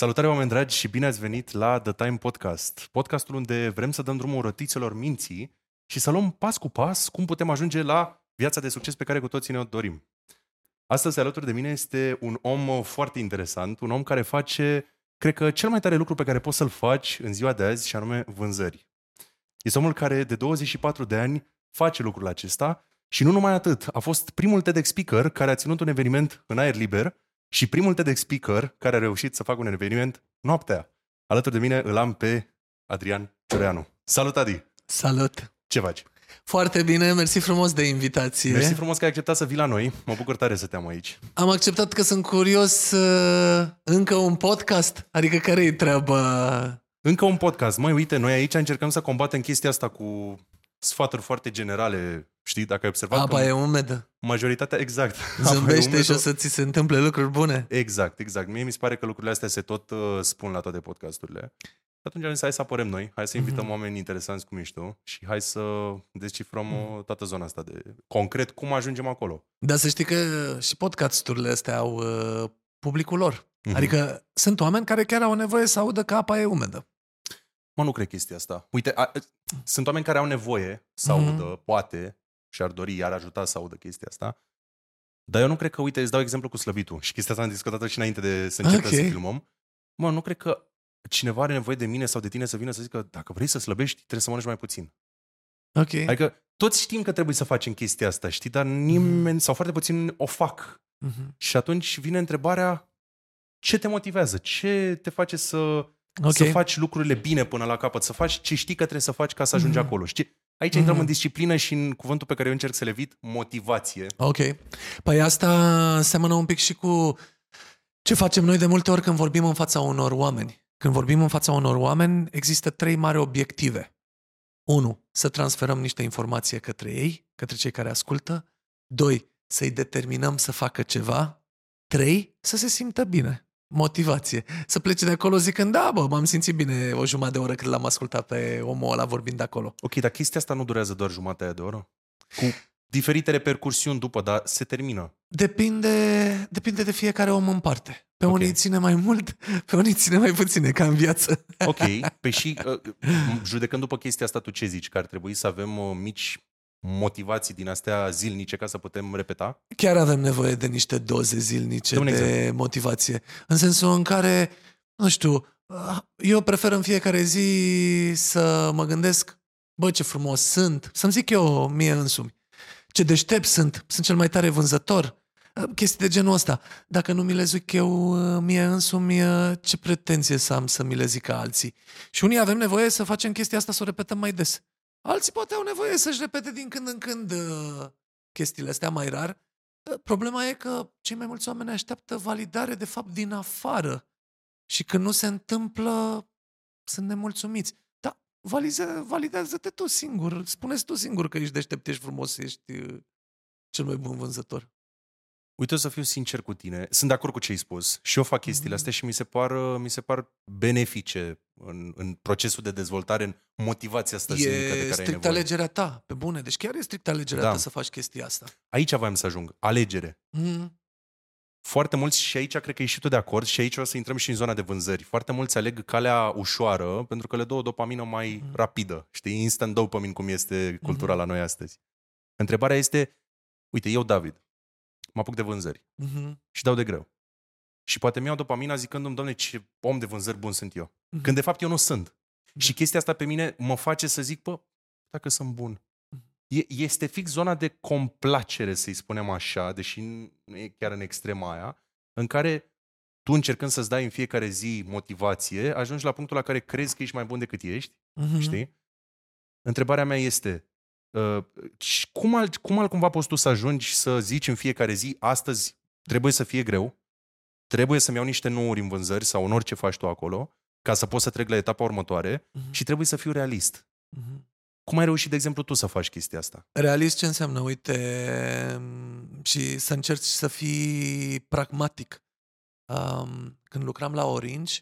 Salutare oameni dragi și bine ați venit la The Time Podcast, podcastul unde vrem să dăm drumul rotițelor minții și să luăm pas cu pas cum putem ajunge la viața de succes pe care cu toții ne-o dorim. Astăzi alături de mine este un om foarte interesant, un om care face, cred că, cel mai tare lucru pe care poți să-l faci în ziua de azi și anume vânzări. Este omul care de 24 de ani face lucrul acesta și nu numai atât, a fost primul TEDx speaker care a ținut un eveniment în aer liber și primul TEDx speaker care a reușit să facă un eveniment noaptea. Alături de mine îl am pe Adrian Cioreanu. Salut, Adi! Salut! Ce faci? Foarte bine, mersi frumos de invitație. Mersi frumos că ai acceptat să vii la noi. Mă bucur tare să te am aici. Am acceptat că sunt curios uh, încă un podcast. Adică care e treaba? Încă un podcast. Măi, uite, noi aici încercăm să combatem chestia asta cu sfaturi foarte generale. Știi, dacă ai observat... Apa e umedă. Majoritatea, exact. Zâmbește și o să ți se întâmple lucruri bune. Exact, exact. Mie mi se pare că lucrurile astea se tot uh, spun la toate podcasturile. Atunci am zis, hai să apărăm noi, hai să invităm mm-hmm. oameni interesanți cum ești tu și hai să descifrăm mm-hmm. toată zona asta de concret cum ajungem acolo. Dar să știi că și podcasturile astea au uh, publicul lor. Mm-hmm. Adică sunt oameni care chiar au nevoie să audă că apa e umedă. Mă, nu cred chestia asta. Uite, a, sunt oameni care au nevoie să mm-hmm. audă, poate, și ar dori, iar ajuta să audă chestia asta. Dar eu nu cred că, uite, îți dau exemplu cu slăvitul. Și chestia asta am discutat și înainte de să începem okay. să filmăm. Mă, nu cred că cineva are nevoie de mine sau de tine să vină să zică dacă vrei să slăbești, trebuie să mănânci mai puțin. Ok. Adică toți știm că trebuie să facem chestia asta, știi, dar nimeni mm. sau foarte puțin o fac. Mm-hmm. Și atunci vine întrebarea ce te motivează? Ce te face să, okay. să faci lucrurile bine până la capăt? Să faci ce știi că trebuie să faci ca să ajungi mm-hmm. acolo? Știi? Aici mm-hmm. intrăm în disciplină și în cuvântul pe care eu încerc să le evit, motivație. Ok. Păi asta seamănă un pic și cu ce facem noi de multe ori când vorbim în fața unor oameni. Când vorbim în fața unor oameni, există trei mari obiective. Unu, Să transferăm niște informație către ei, către cei care ascultă. Doi, Să-i determinăm să facă ceva. Trei, Să se simtă bine. Motivație. Să plece de acolo zicând, da, bă, m-am simțit bine o jumătate de oră când l-am ascultat pe omul ăla vorbind de acolo. Ok, dar chestia asta nu durează doar jumătate de oră? Cu diferite repercursiuni după, dar se termină. Depinde, depinde de fiecare om în parte. Pe okay. unii ține mai mult, pe unii ține mai puține, ca în viață. Ok, pe și uh, judecând după chestia asta, tu ce zici? Că ar trebui să avem uh, mici motivații din astea zilnice ca să putem repeta? Chiar avem nevoie de niște doze zilnice de, de exemplu. motivație. În sensul în care, nu știu, uh, eu prefer în fiecare zi să mă gândesc, bă, ce frumos sunt, să-mi zic eu mie însumi, ce deștept sunt, sunt cel mai tare vânzător, chestii de genul ăsta. Dacă nu mi le zic eu uh, mie însumi, uh, ce pretenție să am să mi le zică alții? Și unii avem nevoie să facem chestia asta, să o repetăm mai des. Alții poate au nevoie să-și repete din când în când uh, chestiile astea mai rar. Problema e că cei mai mulți oameni așteaptă validare, de fapt, din afară. Și când nu se întâmplă, sunt nemulțumiți. Da, validează-te tu singur. Spuneți tu singur că ești deștept, ești frumos, ești cel mai bun vânzător. Uite, o să fiu sincer cu tine. Sunt de acord cu ce ai spus. Și eu fac chestiile mm-hmm. astea și mi se par, mi se par benefice în, în procesul de dezvoltare, în motivația asta e de care strict ai nevoie. alegerea ta, pe bune. Deci chiar e strict alegerea da. ta să faci chestia asta. Aici voiam să ajung. Alegere. Mm-hmm. Foarte mulți, și aici cred că ești și tu de acord, și aici o să intrăm și în zona de vânzări. Foarte mulți aleg calea ușoară pentru că le dă o dopamină mai mm-hmm. rapidă. Știi, instant dopamine cum este cultura mm-hmm. la noi astăzi. Întrebarea este, uite, eu, David, mă apuc de vânzări uh-huh. și dau de greu. Și poate mi-au dopamina zicându-mi, doamne, ce om de vânzări bun sunt eu. Uh-huh. Când de fapt eu nu sunt. Uh-huh. Și chestia asta pe mine mă face să zic, bă, dacă sunt bun. E, este fix zona de complacere, să-i spunem așa, deși nu e chiar în extrema aia, în care tu încercând să-ți dai în fiecare zi motivație, ajungi la punctul la care crezi că ești mai bun decât ești, uh-huh. știi? Întrebarea mea este, Uh, cum, alt, cum altcumva poți tu să ajungi să zici în fiecare zi, astăzi trebuie să fie greu, trebuie să-mi iau niște nouri în vânzări sau în orice faci tu acolo, ca să poți să trec la etapa următoare uh-huh. și trebuie să fiu realist. Uh-huh. Cum ai reușit, de exemplu, tu să faci chestia asta? Realist ce înseamnă? Uite, și să încerci să fii pragmatic. Um, când lucram la Orange,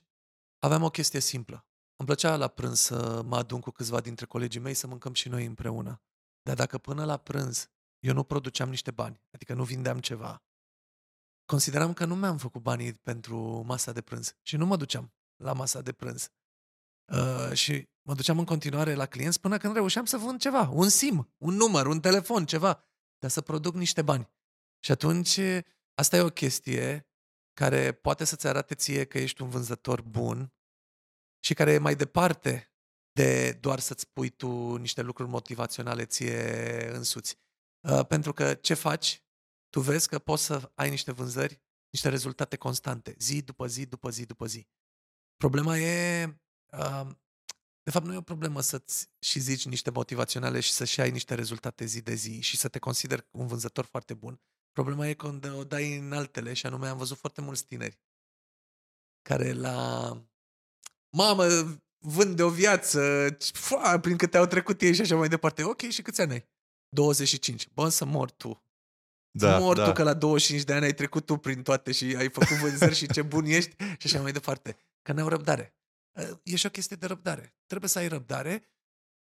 aveam o chestie simplă. Îmi plăcea la prânz să mă adun cu câțiva dintre colegii mei să mâncăm și noi împreună. Dar dacă până la prânz eu nu produceam niște bani, adică nu vindeam ceva, consideram că nu mi-am făcut banii pentru masa de prânz și nu mă duceam la masa de prânz. Uh, și mă duceam în continuare la clienți până când reușeam să vând ceva, un SIM, un număr, un telefon, ceva, dar să produc niște bani. Și atunci, asta e o chestie care poate să-ți arate ție că ești un vânzător bun și care e mai departe de doar să-ți pui tu niște lucruri motivaționale ție însuți. Uh, pentru că ce faci? Tu vezi că poți să ai niște vânzări, niște rezultate constante, zi după zi, după zi, după zi. Problema e, uh, de fapt nu e o problemă să-ți și zici niște motivaționale și să-și ai niște rezultate zi de zi și să te consideri un vânzător foarte bun. Problema e când o dai în altele și anume am văzut foarte mulți tineri care la mamă, vând de o viață, fua, prin câte au trecut ei și așa mai departe. Ok, și câți ani ai? 25. Bă, să mor tu. Da, să mor da. tu că la 25 de ani ai trecut tu prin toate și ai făcut vânzări și ce bun ești și așa mai departe. Că n-au răbdare. E și o chestie de răbdare. Trebuie să ai răbdare,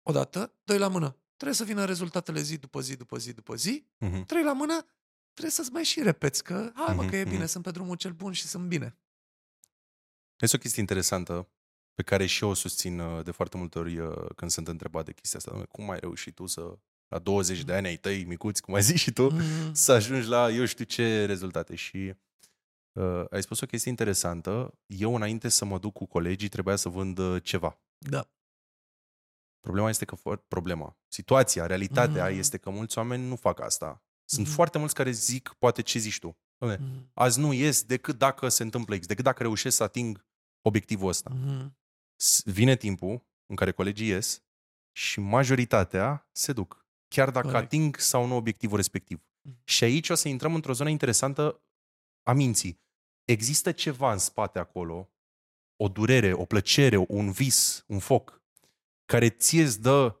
odată, doi la mână. Trebuie să vină rezultatele zi după zi, după zi, după zi. Uh-huh. Trei la mână, trebuie să-ți mai și repeți că, hai mă, uh-huh, că e bine, uh-huh. sunt pe drumul cel bun și sunt bine. Este o chestie interesantă pe care și eu o susțin uh, de foarte multe ori uh, când sunt întrebat de chestia asta. Cum ai reușit tu să, la 20 de ani ai tăi micuți, cum ai zis și tu, mm. să ajungi la eu știu ce rezultate. Și uh, ai spus o chestie interesantă. Eu, înainte să mă duc cu colegii, trebuia să vând uh, ceva. Da. Problema este că, problema, situația, realitatea mm. este că mulți oameni nu fac asta. Sunt mm. foarte mulți care zic, poate ce zici tu. Mm. Azi nu ies decât dacă se întâmplă X, decât dacă reușesc să ating obiectivul ăsta. Mm vine timpul în care colegii ies și majoritatea se duc. Chiar dacă Corect. ating sau nu obiectivul respectiv. Mm. Și aici o să intrăm într-o zonă interesantă a minții. Există ceva în spate acolo, o durere, o plăcere, un vis, un foc, care ție îți dă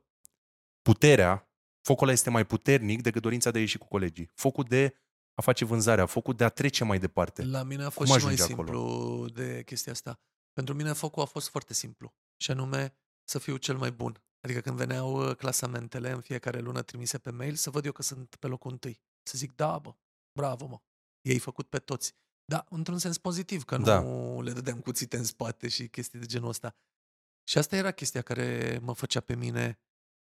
puterea, focul ăla este mai puternic decât dorința de a ieși cu colegii. Focul de a face vânzarea, focul de a trece mai departe. La mine a fost Cum și mai simplu acolo? de chestia asta. Pentru mine focul a fost foarte simplu și anume să fiu cel mai bun. Adică când veneau uh, clasamentele în fiecare lună trimise pe mail, să văd eu că sunt pe locul întâi. Să zic, da, bă, bravo, mă, ei făcut pe toți. Da, într-un sens pozitiv, că da. nu le dădeam cuțite în spate și chestii de genul ăsta. Și asta era chestia care mă făcea pe mine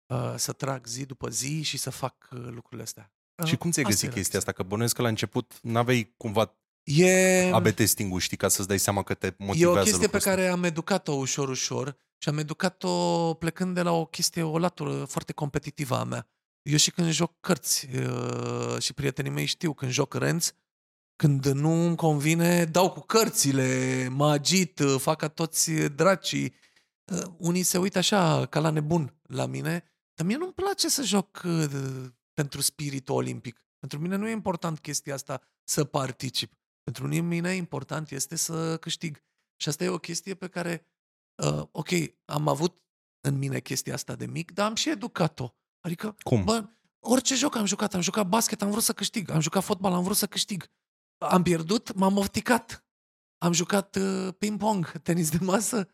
uh, să trag zi după zi și să fac uh, lucrurile astea. Uh, și cum ți-ai găsit chestia asta? Că bănuiesc că la început n-aveai cumva E... AB testing știi, ca să-ți dai seama că te motivează E o chestie pe ăsta. care am educat-o ușor, ușor și am educat-o plecând de la o chestie, o latură foarte competitivă a mea. Eu și când joc cărți uh, și prietenii mei știu când joc renți, când nu îmi convine, dau cu cărțile, mă agit, uh, fac ca toți dracii. Uh, unii se uită așa, ca la nebun la mine, dar mie nu-mi place să joc pentru spiritul olimpic. Pentru mine nu e important chestia asta să particip. Pentru mine important este să câștig. Și asta e o chestie pe care, uh, ok, am avut în mine chestia asta de mic, dar am și educat-o. Adică, Cum? bă, orice joc am jucat, am jucat basket, am vrut să câștig, am jucat fotbal, am vrut să câștig. Am pierdut, m-am ofticat. Am jucat uh, ping-pong, tenis de masă,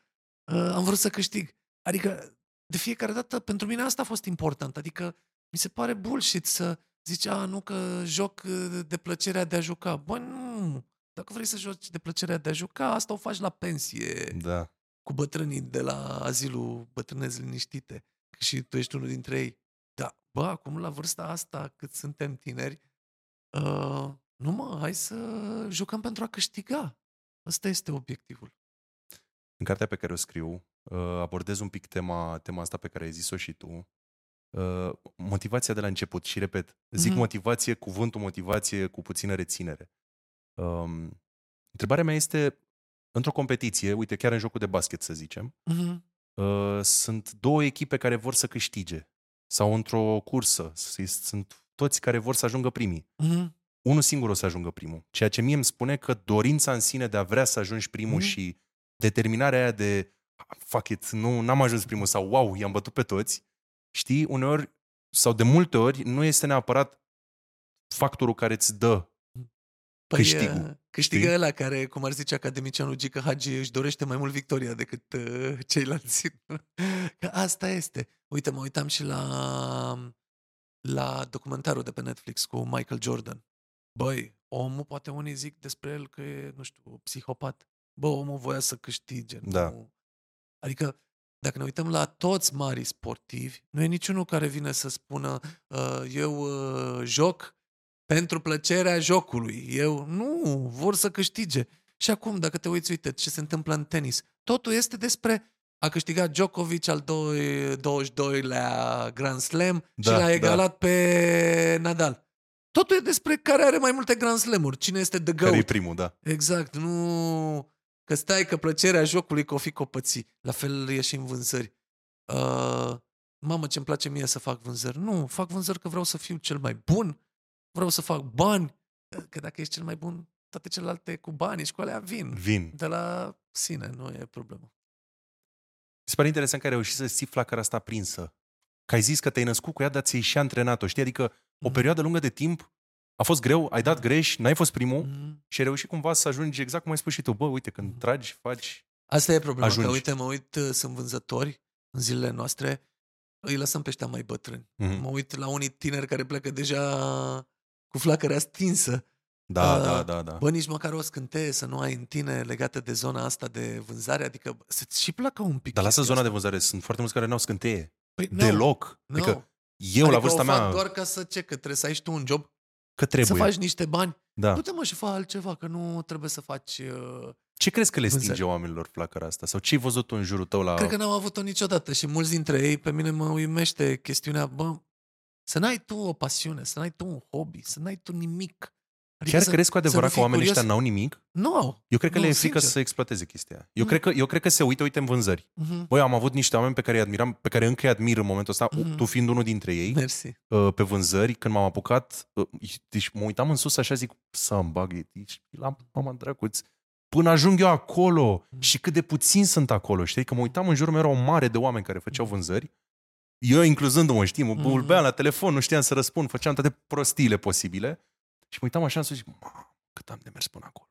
uh, am vrut să câștig. Adică, de fiecare dată, pentru mine asta a fost important. Adică, mi se pare bullshit să zice, a, nu că joc uh, de plăcerea de a juca. Bă, nu. Dacă vrei să joci de plăcerea de a juca, asta o faci la pensie. Da. Cu bătrânii de la azilul bătrânezi liniștite. Și tu ești unul dintre ei. Da, bă, acum la vârsta asta, cât suntem tineri, uh, nu mă, hai să jucăm pentru a câștiga. Ăsta este obiectivul. În cartea pe care o scriu, uh, abordez un pic tema, tema asta pe care ai zis-o și tu, Uh, motivația de la început și repet, zic mm-hmm. motivație, cuvântul motivație cu puțină reținere. Um, întrebarea mea este, într-o competiție, uite, chiar în jocul de basket să zicem, mm-hmm. uh, sunt două echipe care vor să câștige sau într-o cursă, sunt toți care vor să ajungă primii. Mm-hmm. Unul singur o să ajungă primul. Ceea ce mie îmi spune că dorința în sine de a vrea să ajungi primul mm-hmm. și determinarea aia de fuck it, nu, n-am ajuns primul sau wow, i-am bătut pe toți, știi, uneori sau de multe ori nu este neapărat factorul care îți dă păi, câștigul. Uh, câștigă știi? ăla care, cum ar zice academicianul Gică Hagi, își dorește mai mult victoria decât uh, ceilalți. Că asta este. Uite, mă uitam și la, la documentarul de pe Netflix cu Michael Jordan. Băi, omul, poate unii zic despre el că e, nu știu, psihopat. Bă, omul voia să câștige. Da. Nu... Adică, dacă ne uităm la toți mari sportivi, nu e niciunul care vine să spună uh, eu uh, joc pentru plăcerea jocului. Eu nu, vor să câștige. Și acum, dacă te uiți, uite ce se întâmplă în tenis. Totul este despre a câștigat Djokovic al 22-lea Grand Slam da, și l-a egalat da. pe Nadal. Totul e despre care are mai multe Grand Slam-uri. Cine este the goat. Care e primul, da. Exact. Nu că stai că plăcerea jocului că o fi copății. La fel e și în vânzări. Uh, mamă, ce-mi place mie să fac vânzări. Nu, fac vânzări că vreau să fiu cel mai bun, vreau să fac bani. Că dacă ești cel mai bun, toate celelalte cu bani și cu alea vin. Vin. De la sine, nu e problemă. Mi se pare interesant că ai reușit să ții flacăra asta prinsă. Că ai zis că te-ai născut cu ea, dar ți-ai și antrenat-o, știi? Adică o mhm. perioadă lungă de timp a fost greu, ai dat greș, n-ai fost primul mm. și ai reușit cumva să ajungi exact cum ai spus și tu. Bă, uite, când mm. tragi, faci... Asta e problema, ajungi. că uite, mă uit, uh, sunt vânzători în zilele noastre, îi lăsăm pe ăștia mai bătrâni. Mm. Mă uit la unii tineri care plecă deja cu flacărea stinsă. Da, uh, da, da, da. Bă, nici măcar o scânteie să nu ai în tine legată de zona asta de vânzare, adică să-ți și placă un pic. Dar lasă zona asta. de vânzare, sunt foarte mulți care n-au scânteie. Păi, Deloc. No. Adică eu adică la vârsta o fac mea... doar ca să ce, că trebuie să ai și tu un job Că trebuie. Să faci niște bani. Da. Du-te mă și fă altceva, că nu trebuie să faci... Uh, ce crezi că le stinge vânzări. oamenilor flacăra asta? Sau ce ai văzut tu în jurul tău la... Cred că n-am avut-o niciodată și mulți dintre ei, pe mine mă uimește chestiunea, bă, să n-ai tu o pasiune, să n-ai tu un hobby, să n-ai tu nimic. Adică Chiar să, crezi cu adevărat că oamenii ăștia n-au nimic? Nu au. Eu cred că nu, le e frică să exploateze chestia. Eu, cred că, eu cred că se uită, uite, în vânzări. Uh-huh. Băi, am avut niște oameni pe care îi admiram, pe care încă îi admir în momentul ăsta, uh-huh. tu fiind unul dintre ei, Mersi. Uh, pe vânzări, când m-am apucat, uh, deci mă uitam în sus așa, zic, să-mi bag, deci, la mama dracuț, până ajung eu acolo uh-huh. și cât de puțin sunt acolo, știi? Că mă uitam în jurul meu, era o mare de oameni care făceau vânzări, eu incluzându-mă, știi, mă bulbeam la telefon, nu știam să răspund, făceam toate prostiile posibile și mă uitam așa în sus și zic, cât am de mers până acolo.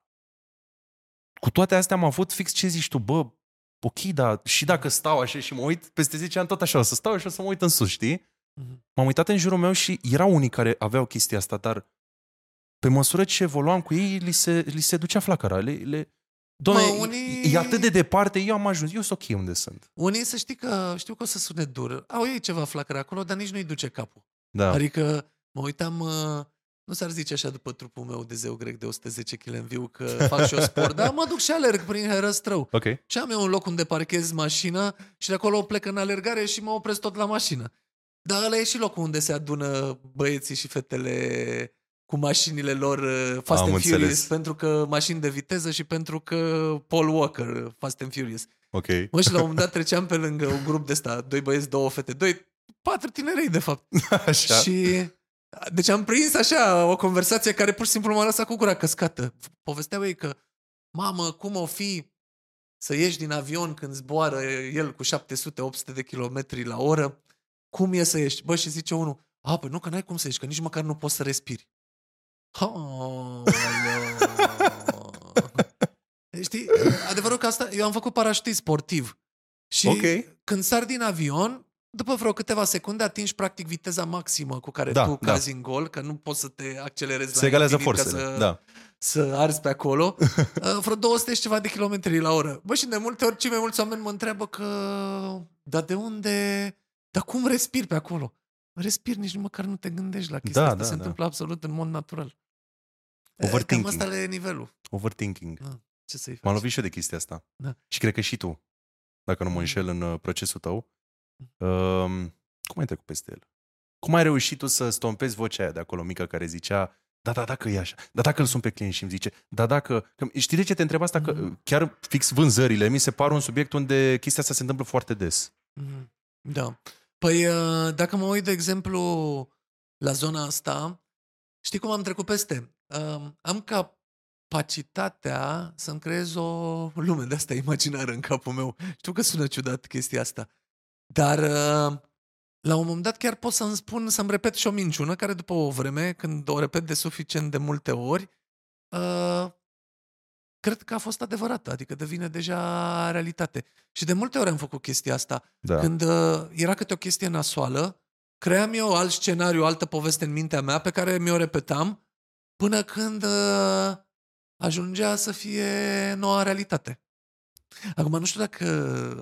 Cu toate astea am avut fix ce zici tu, bă, ok, dar și dacă stau așa și mă uit, peste 10 ani tot așa o să stau și o să mă uit în sus, știi? Mm-hmm. M-am uitat în jurul meu și erau unii care aveau chestia asta, dar pe măsură ce evoluam cu ei, li se, li se ducea flacăra. Le, le... Doamne, mă, unii... e atât de departe, eu am ajuns, eu sunt ok unde sunt. Unii să știi că, știu că o să sune dur, au ei ceva flacără acolo, dar nici nu-i duce capul. Da. Adică mă uitam, uh, nu s-ar zice așa după trupul meu de zeu grec de 110 kg în viu că fac și o sport, dar mă duc și alerg prin Herăstrău. Okay. Și am eu un loc unde parchez mașina și de acolo plec în alergare și mă opresc tot la mașină. Dar ăla e și locul unde se adună băieții și fetele cu mașinile lor uh, Fast Am and înțeles. Furious, pentru că mașini de viteză și pentru că Paul Walker, uh, Fast and Furious. Ok. Mă, și la un moment dat treceam pe lângă un grup de ăsta, doi băieți, două fete, doi, patru tinerei de fapt. Așa. Și deci am prins așa o conversație care pur și simplu m-a lăsat cu gura căscată. Povesteau ei că, mamă, cum o fi să ieși din avion când zboară el cu 700-800 de kilometri la oră? Cum e să ieși? Bă, și zice unul, a, păi nu, că n-ai cum să ieși, că nici măcar nu poți să respiri. Oh, Știi, adevărul că asta, eu am făcut parașutii sportiv. Și okay. când sar din avion, după vreo câteva secunde atingi practic viteza maximă cu care da, tu da. cazi în gol, că nu poți să te accelerezi Se egalează forțele, să, da. să arzi pe acolo. Uh, vreo 200 și ceva de kilometri la oră. Bă, și de multe ori cei mai mulți oameni mă întreabă că dar de unde, dar cum respiri pe acolo? Respiri, nici măcar nu te gândești la chestia da, asta, da, se da. întâmplă absolut în mod natural. Overthinking. Cam asta e nivelul. Overthinking. Da, ce să-i faci? M-am lovit și eu de chestia asta. Da. Și cred că și tu, dacă nu mă înșel în uh, procesul tău, um, cum ai trecut peste el? Cum ai reușit tu să stompezi vocea aia de acolo mică care zicea da, da, dacă e așa, da, dacă îl sun pe client și îmi zice, da, dacă... Că, știi de ce te întreb asta? Că mm-hmm. chiar fix vânzările mi se par un subiect unde chestia asta se întâmplă foarte des. Mm-hmm. Da. Păi, uh, dacă mă uit, de exemplu, la zona asta, știi cum am trecut peste? Um, am capacitatea să-mi creez o lume de asta imaginară în capul meu. Știu că sună ciudat chestia asta, dar uh, la un moment dat chiar pot să-mi spun, să-mi repet și o minciună, care după o vreme, când o repet de suficient de multe ori, uh, cred că a fost adevărată, adică devine deja realitate. Și de multe ori am făcut chestia asta. Da. Când uh, era câte o chestie nasoală, cream eu alt scenariu, altă poveste în mintea mea pe care mi-o repetam până când uh, ajungea să fie noua realitate. Acum, nu știu dacă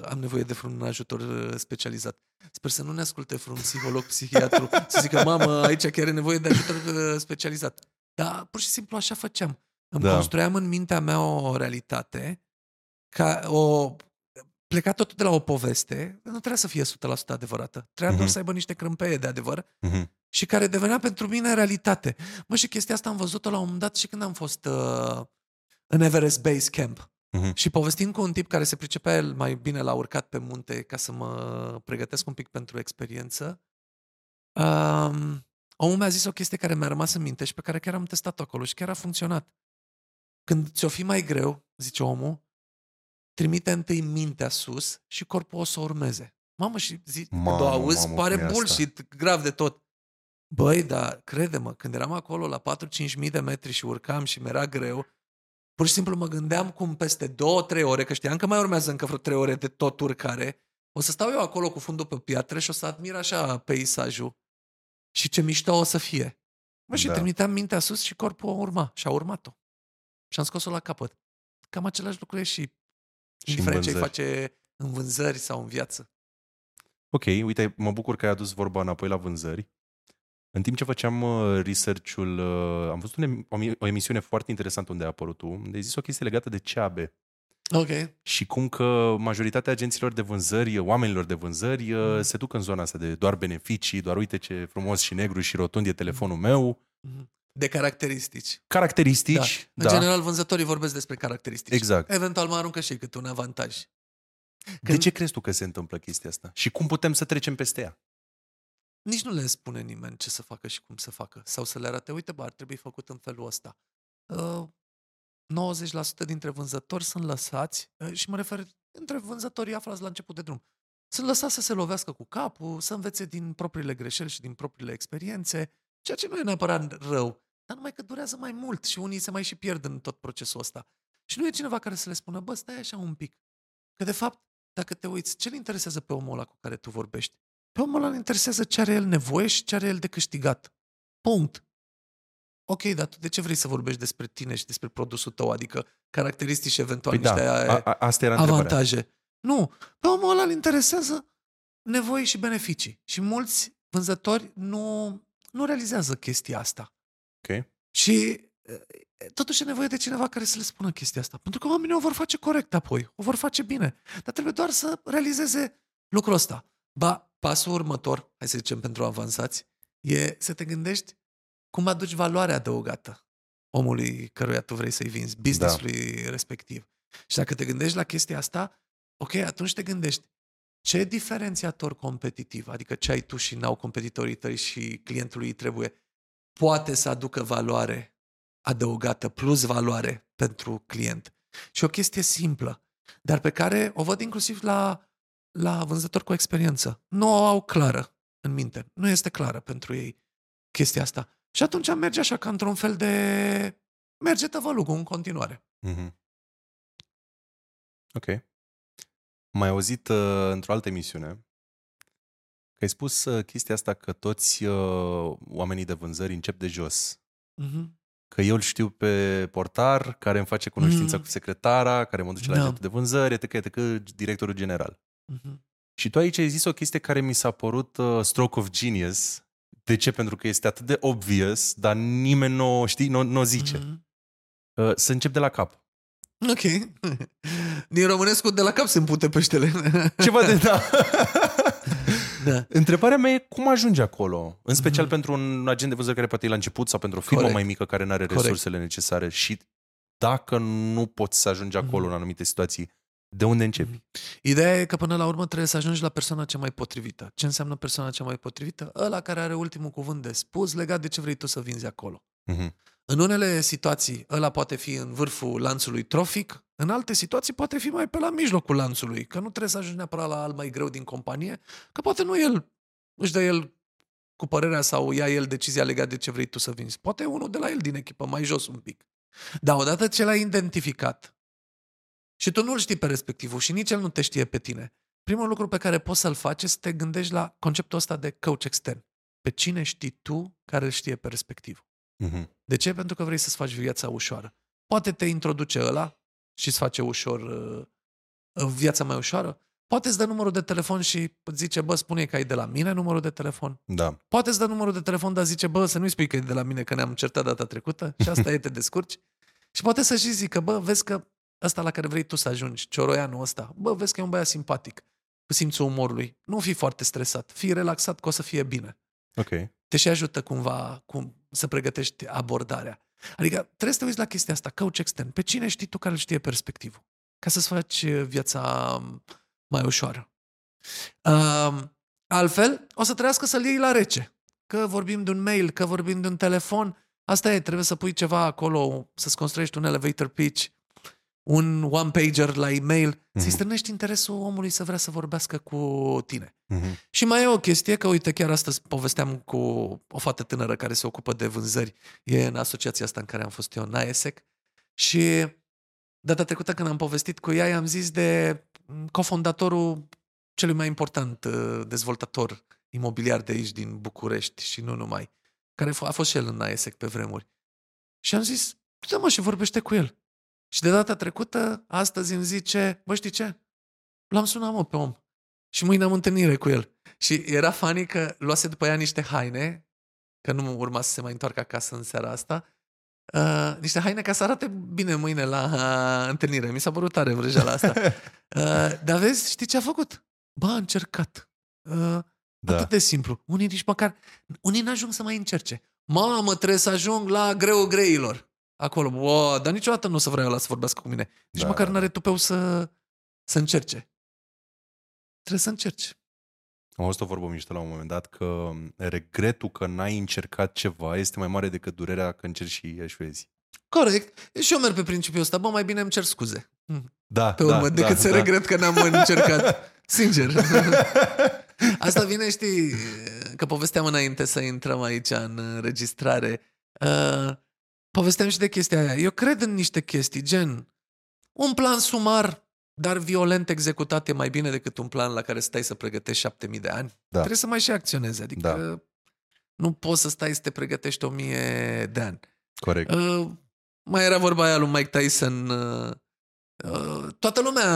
am nevoie de vreun ajutor uh, specializat. Sper să nu ne asculte vreun psiholog, psihiatru, să zică, mamă, aici chiar e nevoie de ajutor uh, specializat. Dar pur și simplu așa făceam. Îmi da. construiam în mintea mea o realitate, ca o, plecat tot de la o poveste, nu trebuia să fie 100% adevărată. Trebuia uh-huh. doar să aibă niște crâmpeie de adevăr uh-huh. și care devenea pentru mine realitate. Mă, și chestia asta am văzut-o la un moment dat și când am fost uh, în Everest Base Camp. Uh-huh. Și povestind cu un tip care se pricepea el mai bine la urcat pe munte ca să mă pregătesc un pic pentru experiență, um, omul mi-a zis o chestie care mi-a rămas în minte și pe care chiar am testat-o acolo și chiar a funcționat. Când ți-o fi mai greu, zice omul, trimite întâi mintea sus și corpul o să urmeze. Mamă, și zi, mamă, când o auzi, mamă, pare bullshit, asta. grav de tot. Băi, dar crede-mă, când eram acolo la 4-5 mii de metri și urcam și mi-era greu, Pur și simplu mă gândeam cum peste două, trei ore, că știam că mai urmează încă vreo trei ore de tot urcare, o să stau eu acolo cu fundul pe piatră și o să admir așa peisajul și ce mișto o să fie. Mă, și da. trimiteam mintea sus și corpul o urma și a urmat-o. Și am scos-o la capăt. Cam același lucru e și, și indiferent ce face în vânzări sau în viață. Ok, uite, mă bucur că ai adus vorba înapoi la vânzări. În timp ce făceam uh, research-ul, uh, am văzut o emisiune foarte interesantă unde a apărut tu, unde ai zis o chestie legată de CAB. Ok. Și cum că majoritatea agenților de vânzări, oamenilor de vânzări, mm. se duc în zona asta de doar beneficii, doar uite ce frumos și negru și rotund e telefonul meu. Mm. De caracteristici. Caracteristici, da. În da. general, vânzătorii vorbesc despre caracteristici. Exact. Eventual mai aruncă și câte un avantaj. Când... De ce crezi tu că se întâmplă chestia asta? Și cum putem să trecem peste ea? Nici nu le spune nimeni ce să facă și cum să facă. Sau să le arate, uite, bă, ar trebui făcut în felul ăsta. Uh, 90% dintre vânzători sunt lăsați, uh, și mă refer între vânzătorii aflați la început de drum, sunt lăsați să se lovească cu capul, să învețe din propriile greșeli și din propriile experiențe, ceea ce nu e neapărat rău, dar numai că durează mai mult și unii se mai și pierd în tot procesul ăsta. Și nu e cineva care să le spună, bă, stai așa un pic. Că de fapt, dacă te uiți, ce-l interesează pe omul ăla cu care tu vorbești? Pe omul ăla interesează ce are el nevoie și ce are el de câștigat. Punct. Ok, dar tu de ce vrei să vorbești despre tine și despre produsul tău? Adică caracteristici eventual, păi niște da, a, a, asta era avantaje. Întrebarea. Nu, pe omul ăla îl interesează nevoi și beneficii. Și mulți vânzători nu, nu realizează chestia asta. Ok. Și totuși e nevoie de cineva care să le spună chestia asta. Pentru că oamenii o vor face corect apoi, o vor face bine. Dar trebuie doar să realizeze lucrul ăsta. Ba, pasul următor, hai să zicem pentru avansați, e să te gândești cum aduci valoare adăugată omului căruia tu vrei să-i vinzi, businessului da. respectiv. Și dacă te gândești la chestia asta, ok, atunci te gândești ce diferențiator competitiv, adică ce ai tu și n-au competitorii tăi și clientului îi trebuie, poate să aducă valoare adăugată, plus valoare pentru client. Și o chestie simplă, dar pe care o văd inclusiv la la vânzători cu experiență. Nu o au clară în minte. Nu este clară pentru ei chestia asta. Și atunci merge așa ca într-un fel de... Merge tăvălugul în continuare. Mm-hmm. Ok. Mai auzit uh, într-o altă emisiune că ai spus uh, chestia asta că toți uh, oamenii de vânzări încep de jos. Mm-hmm. Că eu îl știu pe portar, care îmi face cunoștința mm-hmm. cu secretara, care mă duce la da. de vânzări, etc., etc., directorul general. Uh-huh. Și tu aici ai zis o chestie care mi s-a părut uh, stroke of genius. De ce? Pentru că este atât de obvious, dar nimeni nu o știi, nu o zice. Uh-huh. Uh, să încep de la cap. Ok. Din românescu de la cap se împute peștele. Ceva de da. da. Întrebarea mea e cum ajunge acolo? În special uh-huh. pentru un agent de vânzări care poate e la început sau pentru o firmă Corect. mai mică care nu are resursele Corect. necesare și dacă nu poți să ajungi acolo uh-huh. în anumite situații, de unde începi? Mhm. Ideea e că până la urmă trebuie să ajungi la persoana cea mai potrivită. Ce înseamnă persoana cea mai potrivită? Ăla care are ultimul cuvânt de spus legat de ce vrei tu să vinzi acolo. Uh-huh. În unele situații, ăla poate fi în vârful lanțului trofic, în alte situații poate fi mai pe la mijlocul lanțului, că nu trebuie să ajungi neapărat la al mai greu din companie, că poate nu el își dă el cu părerea sau ia el decizia legată de ce vrei tu să vinzi. Poate unul de la el din echipă, mai jos un pic. Dar odată ce l-ai identificat, și tu nu-l știi pe respectivul și nici el nu te știe pe tine. Primul lucru pe care poți să-l faci este să te gândești la conceptul ăsta de coach extern. Pe cine știi tu care îl știe pe respectivul. Mm-hmm. De ce? Pentru că vrei să-ți faci viața ușoară. Poate te introduce ăla și îți face ușor uh, viața mai ușoară. Poate îți dă numărul de telefon și zice, bă, spune că ai de la mine numărul de telefon. Da. Poate îți dă numărul de telefon, dar zice, bă, să nu-i spui că e de la mine, că ne-am certat data trecută și asta e, te descurci. Și poate să și zică, bă, vezi că ăsta la care vrei tu să ajungi, cioroianul ăsta, bă, vezi că e un băiat simpatic, cu simțul umorului. Nu fi foarte stresat, fii relaxat că o să fie bine. Ok. Te și ajută cumva cum să pregătești abordarea. Adică trebuie să te uiți la chestia asta, coach extern. Pe cine știi tu care îl știe perspectivul? Ca să-ți faci viața mai ușoară. Uh, altfel, o să trească să-l iei la rece. Că vorbim de un mail, că vorbim de un telefon, asta e, trebuie să pui ceva acolo, să-ți construiești un elevator pitch, un one-pager la e-mail, mm-hmm. să-i strânești interesul omului să vrea să vorbească cu tine. Mm-hmm. Și mai e o chestie, că uite, chiar astăzi povesteam cu o fată tânără care se ocupă de vânzări, e în asociația asta în care am fost eu, NAESEC, și data trecută când am povestit cu ea, i-am zis de cofondatorul celui mai important uh, dezvoltator imobiliar de aici, din București și nu numai, care a fost și el în AESEC pe vremuri. Și am zis, du mă și vorbește cu el. Și de data trecută, astăzi îmi zice, bă, știi ce? L-am sunat, mă, pe om. Și mâine am întâlnire cu el. Și era fani că luase după ea niște haine, că nu urma să se mai întoarcă acasă în seara asta, uh, niște haine ca să arate bine mâine la uh, întâlnire. Mi s-a părut tare vrăjeala asta. Uh, dar vezi, știi ce a făcut? Ba, a încercat. Uh, da. Atât de simplu. Unii nici măcar, unii n-ajung să mai încerce. Mamă, trebuie să ajung la greu greilor. Acolo, wow, dar niciodată nu o să vreau la să vorbească cu mine. Nici da, măcar da, n-are da. tupeu să, să încerce. Trebuie să încerci. Am auzit o vorbă mișto la un moment dat că regretul că n-ai încercat ceva este mai mare decât durerea că încerci și eșuezi. Corect. Și eu merg pe principiul ăsta. Bă, mai bine îmi cer scuze. Hm. Da, pe urmă, da, decât da, să da. regret că n-am încercat. Sincer. Asta vine, știi, că povesteam înainte să intrăm aici în înregistrare. Uh, povesteam și de chestia aia. Eu cred în niște chestii, gen un plan sumar dar violent executat e mai bine decât un plan la care stai să pregătești șapte mii de ani. Da. Trebuie să mai și acționezi. Adică da. nu poți să stai să te pregătești o mie de ani. Corect. Uh, mai era vorba aia lui Mike Tyson. Uh, uh, toată lumea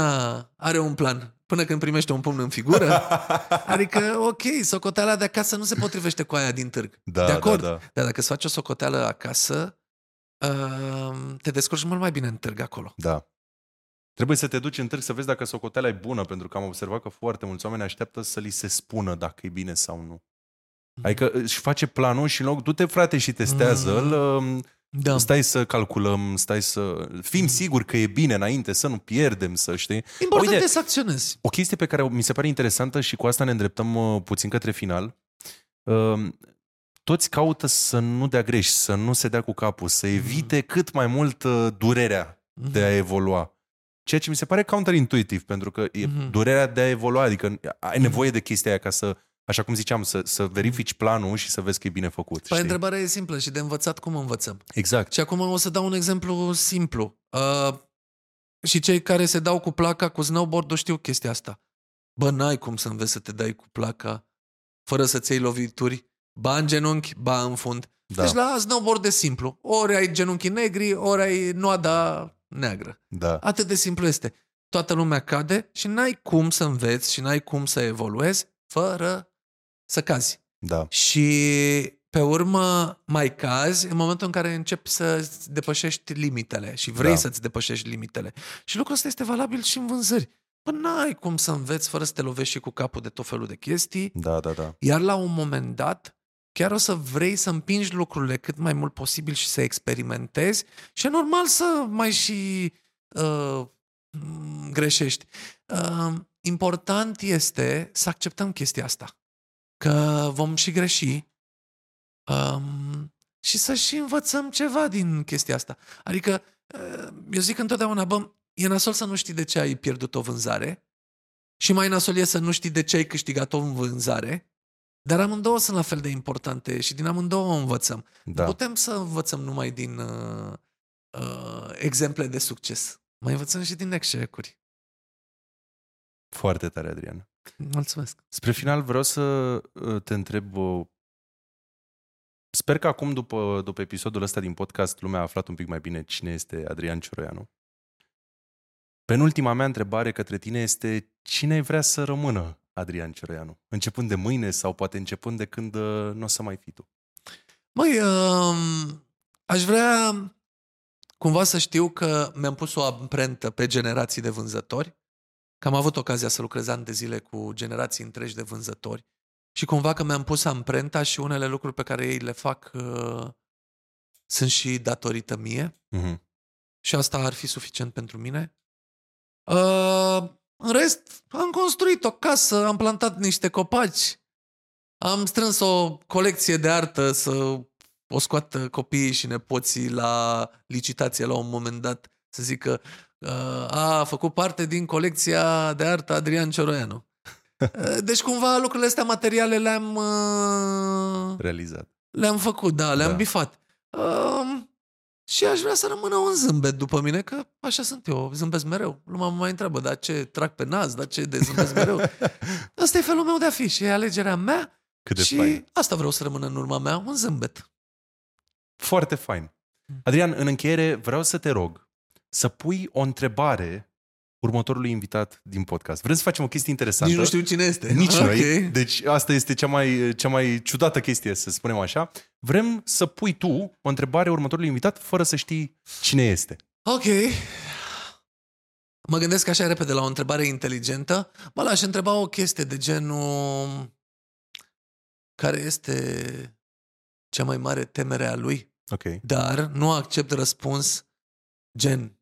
are un plan până când primește un pumn în figură. adică, ok, socoteala de acasă nu se potrivește cu aia din târg. Da, de acord. Da, da. Dar dacă îți faci o socoteală acasă, uh, te descurci mult mai bine în târg acolo. Da. Trebuie să te duci în târg să vezi dacă socoteala e bună, pentru că am observat că foarte mulți oameni așteaptă să li se spună dacă e bine sau nu. Mm. Adică își face planul și în loc, du-te frate și testează-l, mm. da. stai să calculăm, stai să fim mm. siguri că e bine înainte, să nu pierdem, să știi. Important Uite, să acționezi. O chestie pe care mi se pare interesantă și cu asta ne îndreptăm uh, puțin către final. Uh, toți caută să nu dea greș, să nu se dea cu capul, să evite mm. cât mai mult uh, durerea mm. de a evolua. Ceea ce mi se pare counterintuitiv, pentru că e mm-hmm. durerea de a evolua, adică ai mhm. nevoie de chestia aia ca să, așa cum ziceam, să, să verifici planul și să vezi că e bine făcut. Păi întrebarea e simplă și de învățat cum învățăm. Exact. Și acum o să dau un exemplu simplu. Uh, și cei care se dau cu placa cu snowboard știu chestia asta. Bă, n-ai cum să înveți să te dai cu placa fără să-ți iei lovituri, ba în genunchi, ba în fund. Da. Deci la snowboard e simplu. Ori ai genunchii negri, ori ai noada neagră. Da. Atât de simplu este. Toată lumea cade și n-ai cum să înveți și n-ai cum să evoluezi fără să cazi. Da. Și pe urmă mai cazi în momentul în care începi să depășești limitele și vrei da. să-ți depășești limitele. Și lucrul ăsta este valabil și în vânzări. Păi n-ai cum să înveți fără să te lovești și cu capul de tot felul de chestii. Da, da, da. Iar la un moment dat, chiar o să vrei să împingi lucrurile cât mai mult posibil și să experimentezi și e normal să mai și uh, greșești. Uh, important este să acceptăm chestia asta, că vom și greși um, și să și învățăm ceva din chestia asta. Adică, uh, eu zic întotdeauna, bă, e nasol să nu știi de ce ai pierdut o vânzare și mai nasol e să nu știi de ce ai câștigat o vânzare dar amândouă sunt la fel de importante și din amândouă învățăm. Da. Putem să învățăm numai din uh, uh, exemple de succes. Mai învățăm și din eșecuri. Foarte tare, Adrian. Mulțumesc. Spre final vreau să uh, te întreb o Sper că acum, după, după episodul ăsta din podcast, lumea a aflat un pic mai bine cine este Adrian Cioroianu. Penultima mea întrebare către tine este cine vrea să rămână Adrian Cioroianu? Începând de mâine sau poate începând de când uh, nu o să mai fii tu? Măi, um, aș vrea cumva să știu că mi-am pus o amprentă pe generații de vânzători, că am avut ocazia să lucrez ani de zile cu generații întregi de vânzători și cumva că mi-am pus amprenta și unele lucruri pe care ei le fac uh, sunt și datorită mie. Uh-huh. Și asta ar fi suficient pentru mine. Uh, în rest, am construit o casă, am plantat niște copaci, am strâns o colecție de artă să o scoată copiii și nepoții la licitație la un moment dat, să zică uh, a făcut parte din colecția de artă Adrian Cioroianu. Uh, deci cumva lucrurile astea materiale le-am... Uh, Realizat. Le-am făcut, da, le-am da. bifat. Uh, și aș vrea să rămână un zâmbet după mine, că așa sunt eu, zâmbesc mereu. Lumea mă mai întreabă, dar ce trag pe nas, dar ce de zâmbesc mereu. Asta e felul meu de a fi și e alegerea mea Cât de și fain. asta vreau să rămână în urma mea, un zâmbet. Foarte fain. Adrian, în încheiere vreau să te rog să pui o întrebare următorului invitat din podcast. Vrem să facem o chestie interesantă. Nici nu știu cine este. Nici okay. noi. Deci asta este cea mai, cea mai ciudată chestie, să spunem așa. Vrem să pui tu o întrebare următorului invitat fără să știi cine este. Ok. Mă gândesc așa repede la o întrebare inteligentă. Mă l-aș întreba o chestie de genul... Care este cea mai mare temere a lui? Ok. Dar nu accept răspuns gen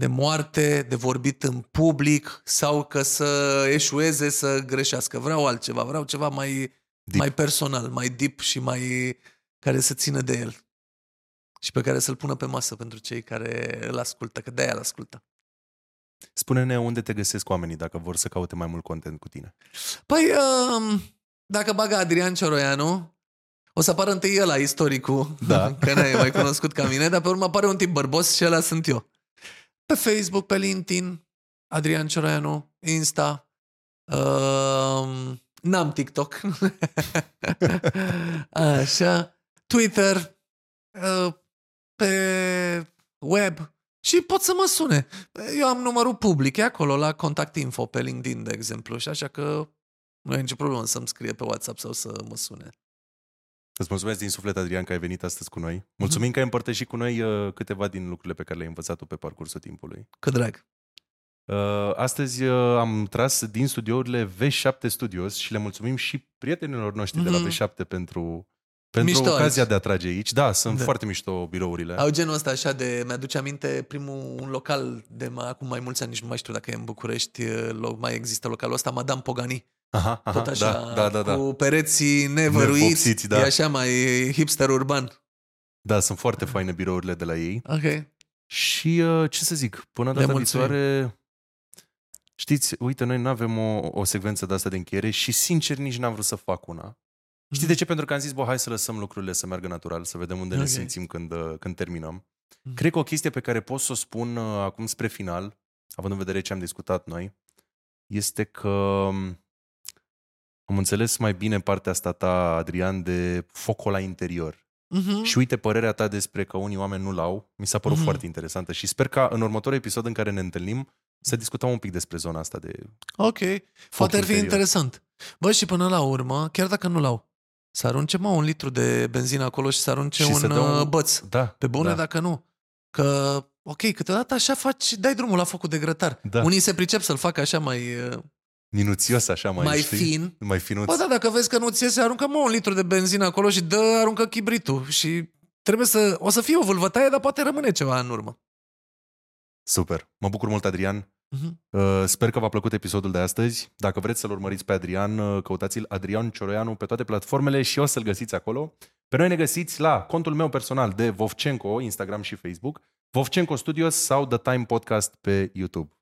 de moarte, de vorbit în public sau că să eșueze, să greșească. Vreau altceva, vreau ceva mai, deep. mai personal, mai deep și mai care să țină de el. Și pe care să-l pună pe masă pentru cei care îl ascultă, că de-aia îl ascultă. Spune-ne unde te găsesc oamenii dacă vor să caute mai mult content cu tine. Păi, um, dacă bagă Adrian Cioroianu, o să apară întâi ăla, istoricul, da. că n-ai mai cunoscut ca mine, dar pe urmă apare un tip bărbos și ăla sunt eu. Pe Facebook, pe LinkedIn, Adrian Cioroianu, Insta, uh, n-am TikTok, așa, Twitter, uh, pe web și pot să mă sune. Eu am numărul public, e acolo la contact info pe LinkedIn, de exemplu, și așa că nu e nicio problemă să-mi scrie pe WhatsApp sau să mă sune. Îți mulțumesc din suflet, Adrian, că ai venit astăzi cu noi. Mulțumim mm-hmm. că ai împărtășit cu noi uh, câteva din lucrurile pe care le-ai învățat tu pe parcursul timpului. Că drag! Uh, astăzi uh, am tras din studiourile V7 Studios și le mulțumim și prietenilor noștri mm-hmm. de la mhm. V7 pentru, pentru mișto ocazia aici. de a trage aici. Da, sunt da. foarte mișto birourile. Au genul ăsta așa de... Mi-aduce aminte primul un local de mai, acum mai mulți ani, nici nu mai știu dacă e în București, mai există localul ăsta, Madame Pogani. Aha, aha, tot așa, da, da, da, da. cu pereții nevăruiți, da. e așa mai hipster urban. Da, sunt foarte faine birourile de la ei. Ok. Și uh, ce să zic, până data viitoare, știți, uite, noi nu avem o, o secvență de asta de încheiere și sincer nici n-am vrut să fac una. Mm-hmm. Știți de ce? Pentru că am zis, bă, hai să lăsăm lucrurile să meargă natural, să vedem unde okay. ne simțim când, uh, când terminăm. Mm-hmm. Cred că o chestie pe care pot să o spun uh, acum spre final, având în vedere ce am discutat noi, este că um, am înțeles mai bine partea asta ta, Adrian, de focul la interior. Uh-huh. Și uite părerea ta despre că unii oameni nu-l au, mi s-a părut uh-huh. foarte interesantă și sper ca în următorul episod în care ne întâlnim să discutăm un pic despre zona asta de Ok, poate ar fi interesant. Bă, și până la urmă, chiar dacă nu-l au, să arunce mă un litru de benzină acolo și să arunce și un, să un uh, băț. Da, Pe bune da. dacă nu. Că, ok, câteodată așa faci, dai drumul la focul de grătar. Da. Unii se pricep să-l facă așa mai uh, Minuțios așa mai, mai știi? fin. Mai finuț. Bă, da, dacă vezi că nu-ți iese, aruncă mă un litru de benzină acolo și dă, aruncă chibritul. Și trebuie să, o să fie o vâlvătaie, dar poate rămâne ceva în urmă. Super. Mă bucur mult, Adrian. Uh-huh. Sper că v-a plăcut episodul de astăzi. Dacă vreți să-l urmăriți pe Adrian, uh, căutați-l Adrian Cioroianu pe toate platformele și o să-l găsiți acolo. Pe noi ne găsiți la contul meu personal de Vovcenco, Instagram și Facebook, Vovcenco Studios sau The Time Podcast pe YouTube.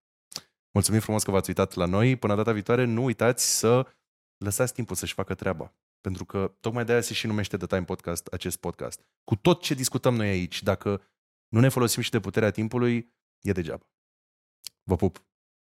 Mulțumim frumos că v-ați uitat la noi. Până data viitoare, nu uitați să lăsați timpul să-și facă treaba. Pentru că tocmai de aia se și numește The Time Podcast acest podcast. Cu tot ce discutăm noi aici, dacă nu ne folosim și de puterea timpului, e degeaba. Vă pup!